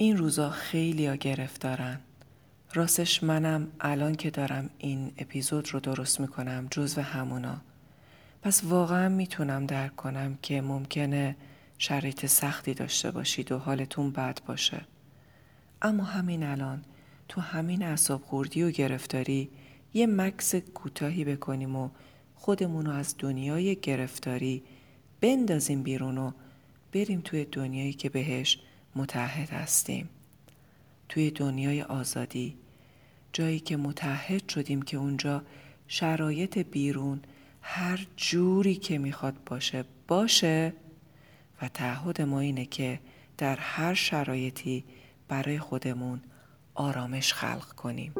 این روزا خیلی ها گرفتارن. راستش منم الان که دارم این اپیزود رو درست می‌کنم جزو همونا. پس واقعا می‌تونم درک کنم که ممکنه شرایط سختی داشته باشید و حالتون بد باشه. اما همین الان تو همین اعصاب خوردی و گرفتاری یه مکس کوتاهی بکنیم و خودمون رو از دنیای گرفتاری بندازیم بیرون و بریم توی دنیایی که بهش متحد هستیم. توی دنیای آزادی جایی که متحد شدیم که اونجا شرایط بیرون هر جوری که می‌خواد باشه باشه و تعهد ما اینه که در هر شرایطی برای خودمون آرامش خلق کنیم.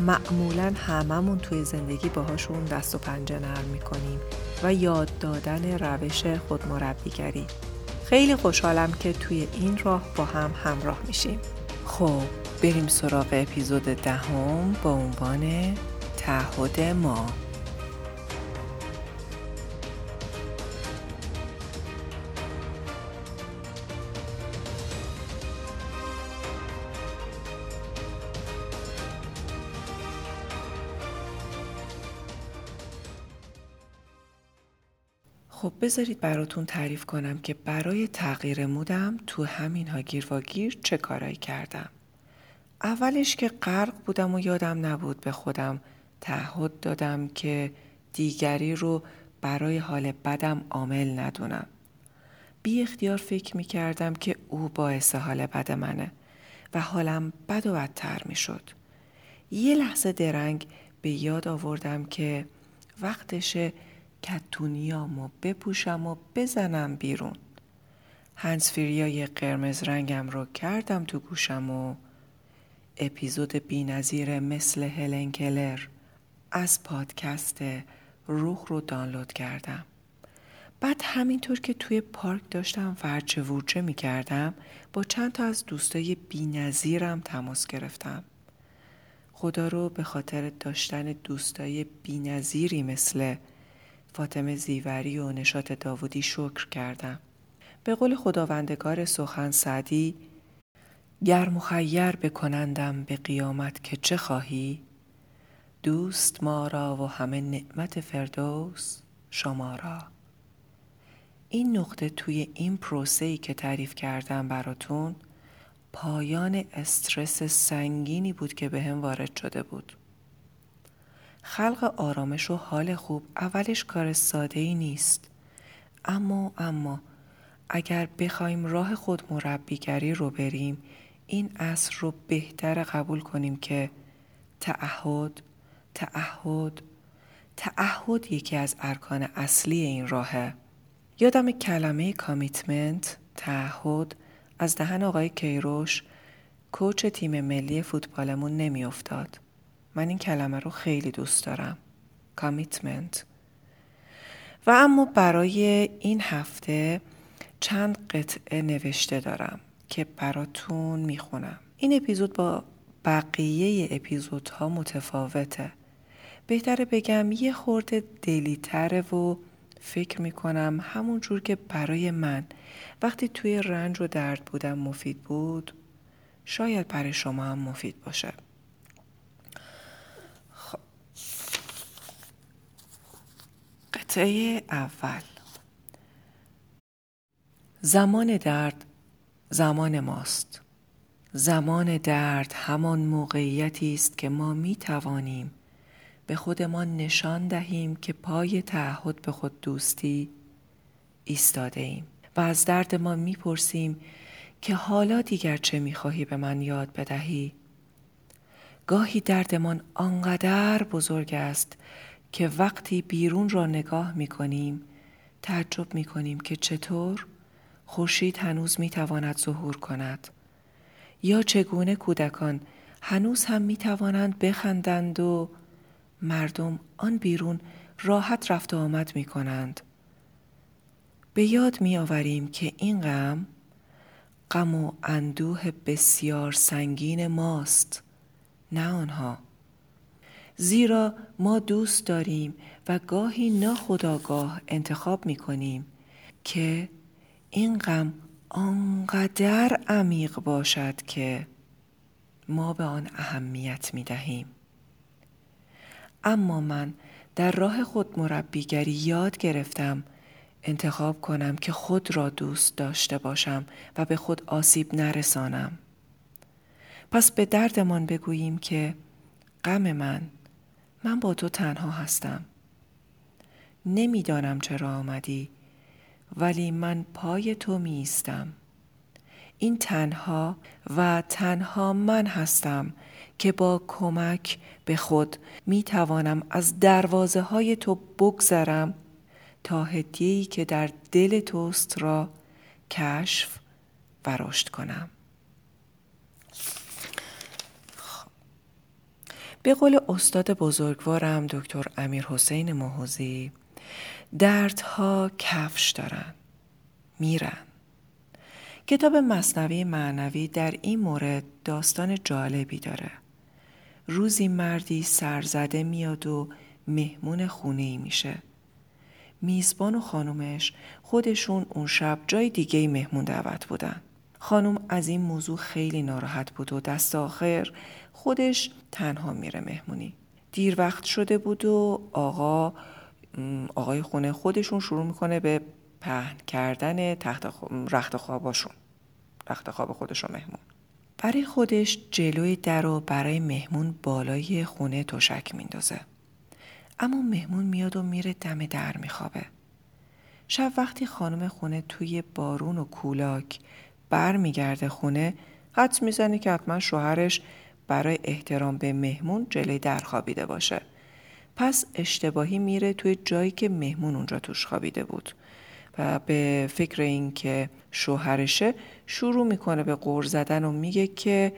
معمولا هممون توی زندگی باهاشون دست و پنجه نرم می‌کنیم و یاد دادن روش خودمربیگری. خیلی خوشحالم که توی این راه با هم همراه میشیم. خب بریم سراغ اپیزود دهم با عنوان تعهد ما. خب بذارید براتون تعریف کنم که برای تغییر مودم تو همین ها گیر و گیر چه کارایی کردم. اولش که غرق بودم و یادم نبود به خودم تعهد دادم که دیگری رو برای حال بدم عامل ندونم. بی اختیار فکر می کردم که او باعث حال بد منه و حالم بد و بدتر می شد. یه لحظه درنگ به یاد آوردم که وقتشه کتونیامو بپوشم و بزنم بیرون. هنسفیریای قرمز رنگم رو کردم تو گوشم و اپیزود بینظیر مثل هلن کلر از پادکست روح رو دانلود کردم. بعد همینطور که توی پارک داشتم ورچه ورچه می کردم با چند تا از دوستای بینظیرم تماس گرفتم. خدا رو به خاطر داشتن دوستای بینظیری مثل فاطمه زیوری و نشات داودی شکر کردم. به قول خداوندگار سخن سعدی گر مخیر بکنندم به قیامت که چه خواهی؟ دوست ما را و همه نعمت فردوس شما را. این نقطه توی این پروسه که تعریف کردم براتون پایان استرس سنگینی بود که به هم وارد شده بود. خلق آرامش و حال خوب اولش کار ساده ای نیست. اما اما اگر بخوایم راه خود مربیگری رو بریم این اصر رو بهتر قبول کنیم که تعهد تعهد تعهد یکی از ارکان اصلی این راهه یادم کلمه کامیتمنت تعهد از دهن آقای کیروش کوچ تیم ملی فوتبالمون نمیافتاد. من این کلمه رو خیلی دوست دارم. کامیتمنت. و اما برای این هفته چند قطعه نوشته دارم که براتون می‌خونم. این اپیزود با بقیه اپیزودها متفاوته. بهتره بگم یه خورده دلیتره و فکر می‌کنم همون جور که برای من وقتی توی رنج و درد بودم مفید بود شاید برای شما هم مفید باشه. قطعه اول. زمان درد زمان ماست. زمان درد همان موقعیتی است که ما می توانیم به خودمان نشان دهیم که پای تعهد به خود دوستی ایستاده ایم و از درد ما می‌پرسیم که حالا دیگر چه می‌خواهی به من یاد بدهی؟ گاهی دردمان آنقدر بزرگ است که وقتی بیرون را نگاه می کنیم تعجب می کنیم که چطور خورشید هنوز می تواند ظهور کند یا چگونه کودکان هنوز هم می توانند بخندند و مردم آن بیرون راحت رفت و آمد می کنند. به یاد می آوریم که این غم غم و اندوه بسیار سنگین ماست نه آنها زیرا ما دوست داریم و گاهی ناخداگاه انتخاب می کنیم که این غم آنقدر عمیق باشد که ما به آن اهمیت می دهیم. اما من در راه خود مربیگری یاد گرفتم انتخاب کنم که خود را دوست داشته باشم و به خود آسیب نرسانم. پس به دردمان بگوییم که غم من من با تو تنها هستم. نمی‌دانم چرا آمدی ولی من پای تو میستم. این تنها و تنها من هستم که با کمک به خود می توانم از دروازه های تو بگذرم تا هدیه‌ای که در دل توست را کشف و رشد کنم. به قول استاد بزرگوارم دکتر امیر حسین محوزی دردها کفش دارن میرن. کتاب مصنوی معنوی در این مورد داستان جالبی داره. روزی مردی سرزده میاد و مهمون خونه ای میشه. میزبان و خانومش خودشون اون شب جای دیگه مهمون دعوت بودن. خانم از این موضوع خیلی ناراحت بود و دست آخر خودش تنها میره مهمونی. دیر وقت شده بود و آقا آقای خونه خودشون شروع می‌کنه به پهن کردن تخت رخت خواباشون رخت خواب خودش رو مهمون. برای خودش جلوی در و برای مهمون بالای خونه تشک میندازه. اما مهمون میاد و میره دم در میخوابه. شب وقتی خانم خونه توی بارون و کولاک بر میگرده خونه حدس می‌زنه که حتما شوهرش برای احترام به مهمون جلوی در خوابیده باشه. پس اشتباهی میره توی جایی که مهمون اونجا توش خوابیده بود. و به فکر این که شوهرشه شروع می‌کنه به غور زدن و میگه که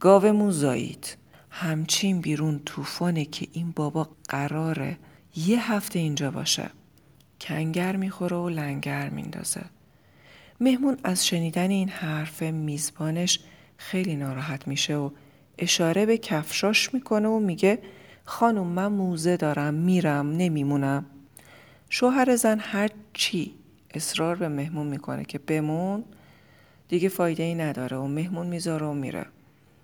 گاومون زایید همچین بیرون طوفانه که این بابا قراره یه هفته اینجا باشه. کنگر می‌خوره و لنگر میندازه. مهمون از شنیدن این حرف میزبانش خیلی ناراحت میشه و اشاره به کفشاش می‌کنه و میگه خانم من موزه دارم میرم نمیمونم. شوهر زن هر چی اصرار به مهمون می‌کنه که بمون دیگه فایده ای نداره و مهمون می‌ذاره و میره.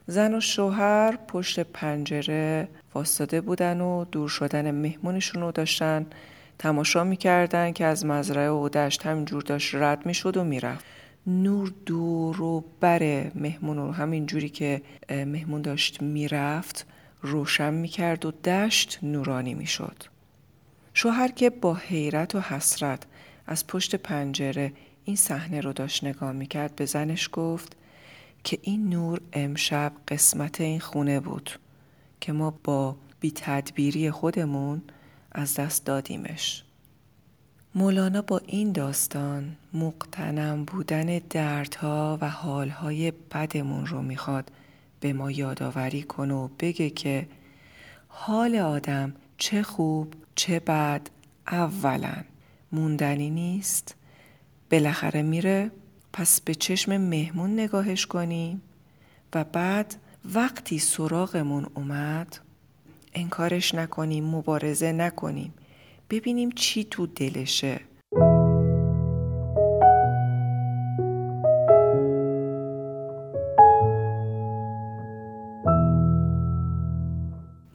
زن و شوهر پشت پنجره واسطه بودن و دور شدن مهمونشون رو داشتن. تماشا می‌کردن که از مزرعه و دشت همینجور داشت رد می‌شد و می‌رفت. نور دور و بر مهمون رو همین جوری که مهمون داشت می‌رفت روشن می‌کرد و دشت نورانی می‌شد. شوهر که با حیرت و حسرت از پشت پنجره این صحنه رو داشت نگاه می‌کرد به زنش گفت که این نور امشب قسمت این خونه بود که ما با بی تدبیری خودمون از دست دادیمش. مولانا با این داستان مقتنم بودن دردها و حالهای بدمون رو می‌خواد به ما یادآوری کنه و بگه که حال آدم چه خوب چه بد اولا. موندنی نیست. بالاخره میره پس به چشم مهمون نگاهش کنیم و بعد وقتی سراغمون اومد انکارش نکنیم مبارزه نکنیم. ببینیم چی تو دلشه.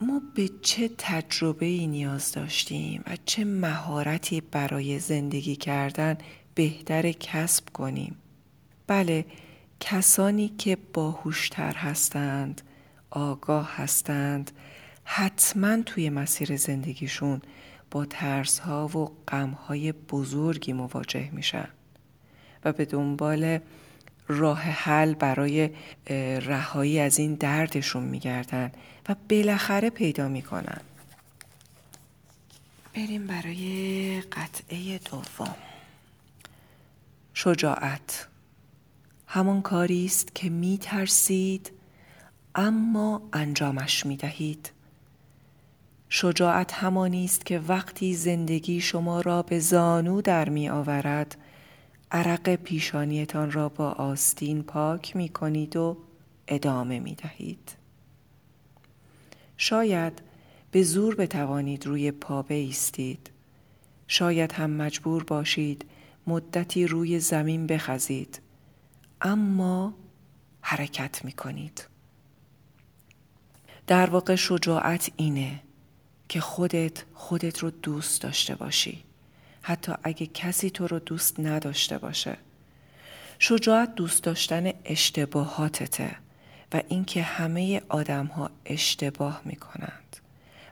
ما به چه تجربه ای نیاز داشتیم و چه مهارتی برای زندگی کردن بهتر کسب کنیم؟ بله کسانی که باهوشتر هستند آگاه هستند حتما توی مسیر زندگیشون با ترس ها و غم های بزرگی مواجه میشن و به دنبال راه حل برای رهایی از این دردشون میگردن و بالاخره پیدا می‌کنن. بریم برای قطعه دوم. شجاعت. همان کاری است که می ترسید اما انجامش می دهید. شجاعت همانی است که وقتی زندگی شما را به زانو در می آورد عرق پیشانیتان را با آستین پاک می کنید و ادامه می دهید. شاید به زور بتوانید روی پا بیستید. شاید هم مجبور باشید مدتی روی زمین بخزید. اما حرکت می کنید. در واقع شجاعت اینه که خودت خودت رو دوست داشته باشی. حتی اگه کسی تو رو دوست نداشته باشه. شجاعت دوست داشتن اشتباهاتته و اینکه همه آدم ها اشتباه می کنند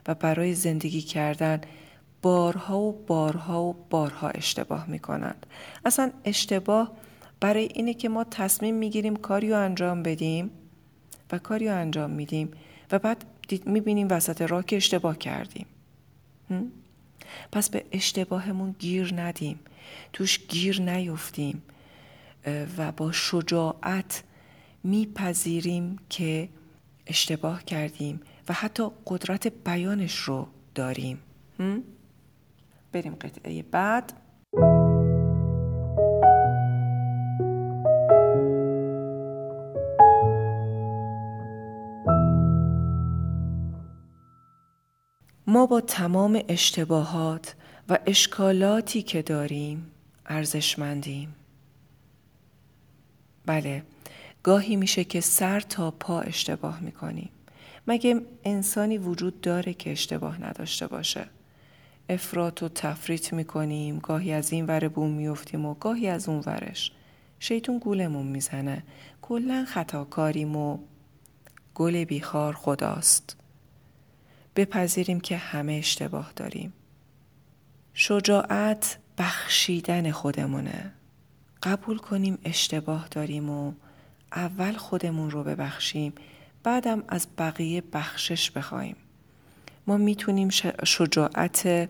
و برای زندگی کردن بارها و بارها و بارها اشتباه می کنند. اصلا اشتباه برای اینه که ما تصمیم می‌گیریم کاری رو انجام بدیم و کاری رو انجام میدیم و بعد می‌بینیم وسط راه که اشتباه کردیم. پس به اشتباهمون گیر ندیم. توش گیر نیفتیم. و با شجاعت میپذیریم که اشتباه کردیم و حتی قدرت بیانش رو داریم. بریم قطعه بعد. ما با تمام اشتباهات و اشکالاتی که داریم ارزشمندیم. بله گاهی میشه که سر تا پا اشتباه می‌کنیم. مگه انسانی وجود داره که اشتباه نداشته باشه؟ افراط و تفریط می‌کنیم گاهی از این ور بوم میفتیم و گاهی از اون ورش شیطون گولمون می‌زنه کلا خطاکاریم و گل بیخار خداست بپذیریم که همه اشتباه داریم. شجاعت بخشیدن خودمونه. قبول کنیم اشتباه داریم و اول خودمون رو ببخشیم بعدم از بقیه بخشش بخوایم. ما می‌تونیم شجاعت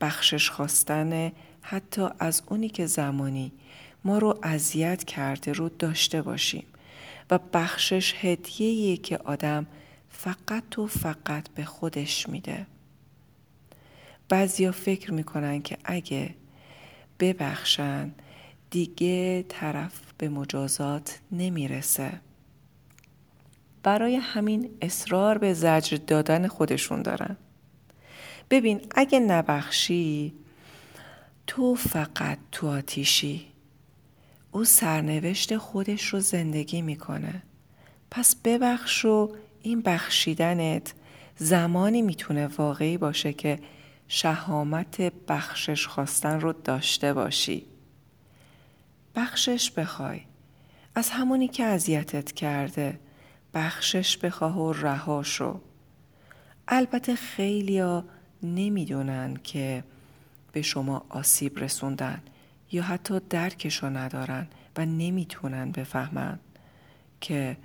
بخشش خواستن حتی از اونی که زمانی ما رو اذیت کرده رو داشته باشیم و بخشش هدیه که آدم فقط و فقط به خودش میده. بعضیا فکر می‌کنن که اگه ببخشن دیگه طرف به مجازات نمی‌رسه. برای همین اصرار به زجر دادن خودشون دارن. ببین اگه نبخشی تو فقط تو آتیشی. او سرنوشت خودش رو زندگی می‌کنه. پس ببخش و این بخشیدنت زمانی می‌تونه واقعی باشه که شهامت بخشش خواستن رو داشته باشی. بخشش بخوای. از همونی که اذیتت کرده بخشش بخواه و رها شو. البته خیلیا نمی‌دونن که به شما آسیب رسوندن یا حتی درکشو ندارن و نمی‌تونن بفهمن که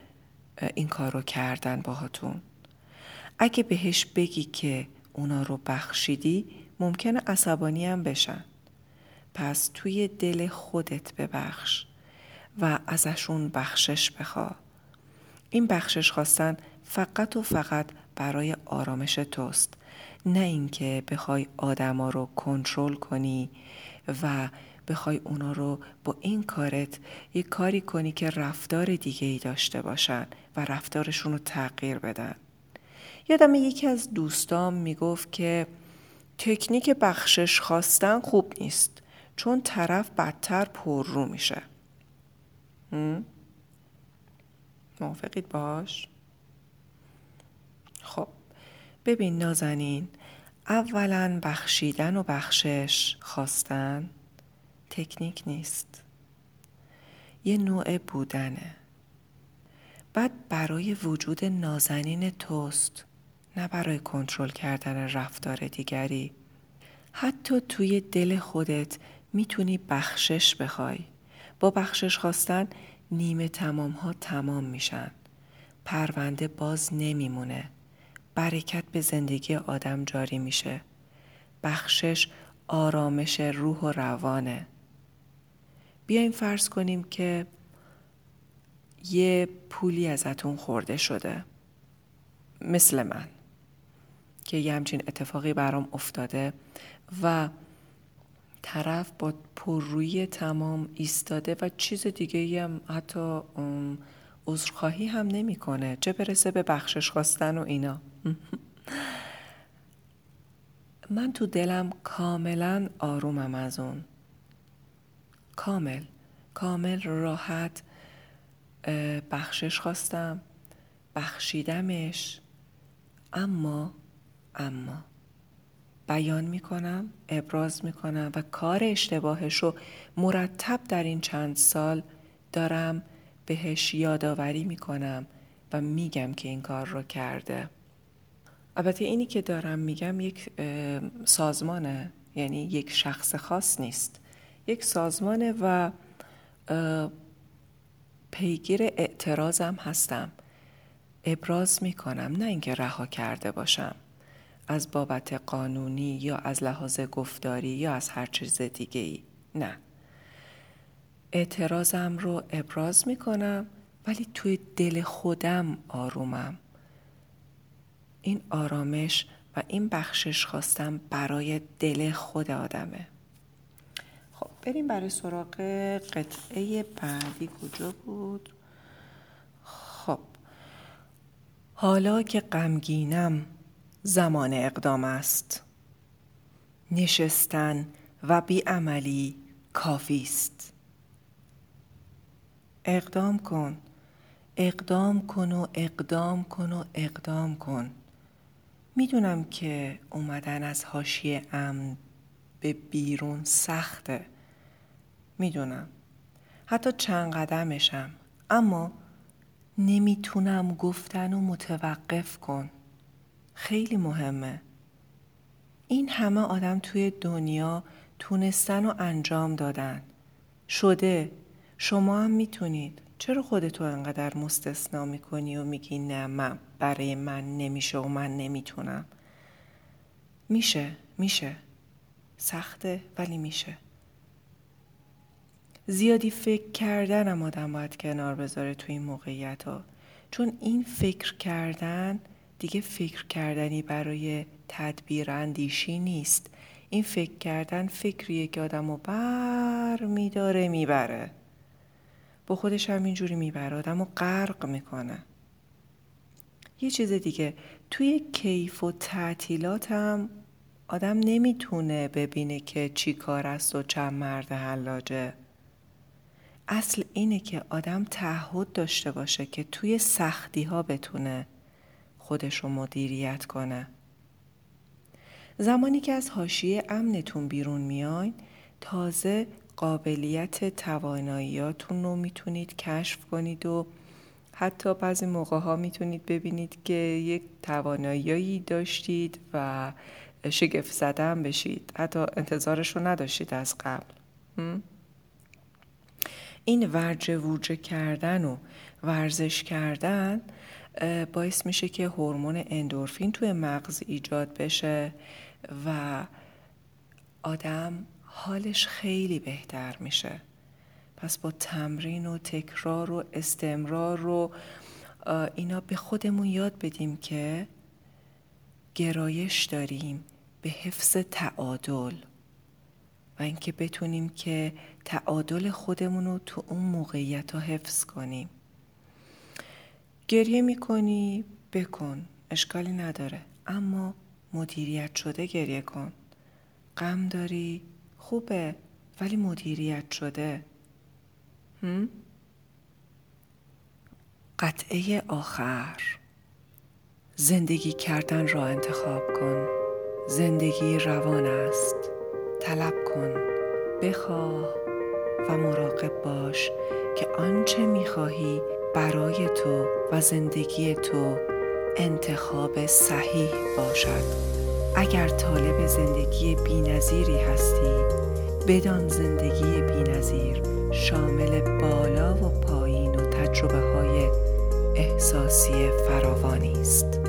این کار رو کردن باهاتون. اگه بهش بگی که اونا رو بخشیدی ممکنه عصبانی هم بشن. پس توی دل خودت ببخش و ازشون بخشش بخوا. این بخشش خواستن فقط و فقط برای آرامش توست. نه اینکه بخوای آدما رو کنترل کنی و بخوای اونا رو با این کارت یه کاری کنی که رفتار دیگه ای داشته باشن و رفتارشون رو تغییر بدن. یادم یکی از دوستام می‌گفت که تکنیک بخشش خواستن خوب نیست چون طرف بدتر پر رو میشه. موافقید باش؟ خب ببین نازنین اولا بخشیدن و بخشش خواستن؟ تکنیک نیست. یه نوع بودنه. بعد برای وجود نازنین توست نه برای کنترل کردن رفتار دیگری. حتی توی دل خودت می‌تونی بخشش بخوای. با بخشش خواستن نیمه تمام ها تمام میشن. پرونده باز نمیمونه. برکت به زندگی آدم جاری میشه. بخشش آرامش روح و روانه. بیایم فرض کنیم که یه پولی ازتون خورده شده. مثل من. که یه همچین اتفاقی برام افتاده و طرف با پررویی تمام ایستاده و چیز دیگه هم حتی عذرخواهی هم نمی‌کنه. چه برسه به بخشش خواستن و اینا. من تو دلم کاملا آرومم از اون. کامل کامل راحت بخشش خواستم بخشیدمش اما اما بیان می‌کنم ابراز می‌کنم و کار اشتباهش رو مرتب در این چند سال دارم بهش یادآوری می‌کنم و میگم که این کار رو کرده. البته اینی که دارم میگم یک سازمانه یعنی یک شخص خاص نیست. یک سازمانه و پیگیر اعتراضم هستم. ابراز می‌کنم نه اینکه رها کرده باشم. از بابت قانونی یا از لحاظ گفتاری یا از هر چیز دیگه ای نه. اعتراضم رو ابراز می‌کنم ولی توی دل خودم آرومم. این آرامش و این بخشش خواستم برای دل خود آدمه. بریم برای سراغ قطعه بعدی. کجا بود؟ خب. حالا که غمگینم زمان اقدام است. نشستن و بیعملی کافی است. اقدام کن. اقدام کن و اقدام کن و اقدام کن. می‌دونم که اومدن از حاشیه امن به بیرون سخته. می‌دونم. حتی چند قدمشم. اما نمی‌تونم گفتن و متوقف کن. خیلی مهمه. این همه آدم توی دنیا تونستن و انجام دادن. شده. شما هم می‌تونید. چرا خودتو انقدر مستثنا می‌کنی و میگی نه من برای من نمیشه و من نمی‌تونم؟ میشه. میشه. سخته ولی میشه. زیادی فکر کردنم آدم باید کنار بذاره تو این موقعیت ها. چون این فکر کردن دیگه فکر کردنی برای تدبیر اندیشی نیست. این فکر کردن فکریه که آدم رو بر میداره می‌بره. با خودش هم اینجوری می‌بره. آدم رو غرق می‌کنه. یه چیز دیگه توی کیف و تعطیلات هم آدم نمی‌تونه ببینه که چی کار است و چند مرد حلاجه. اصل اینه که آدم تعهد داشته باشه که توی سختی ها بتونه خودش رو مدیریت کنه. زمانی که از حاشیه امنتون بیرون میاین تازه قابلیت تواناییاتون رو می‌تونید کشف کنید و حتی بعضی موقع ها می‌تونید ببینید که یک توانایی داشتید و شگفت زدن بشید. حتی انتظارش رو نداشتید از قبل. این ورجه ورجه کردن و ورزش کردن باعث میشه که هورمون اندورفین توی مغز ایجاد بشه و آدم حالش خیلی بهتر میشه. پس با تمرین و تکرار و استمرار رو اینا به خودمون یاد بدیم که گرایش داریم به حفظ تعادل. و اینکه بتونیم که تعادل خودمون رو تو اون موقعیت ها حفظ کنیم. گریه می‌کنی بکن اشکالی نداره. اما مدیریت شده گریه کن. غم داری خوبه ولی مدیریت شده. هم؟ قطعه آخر. زندگی کردن را انتخاب کن. زندگی روان است. طلب کن بخواه و مراقب باش که آنچه می‌خواهی برای تو و زندگی تو انتخاب صحیح باشد اگر طالب زندگی بینظیری هستی بدان زندگی بینظیر شامل بالا و پایین تجربه های احساسی فراوانی است.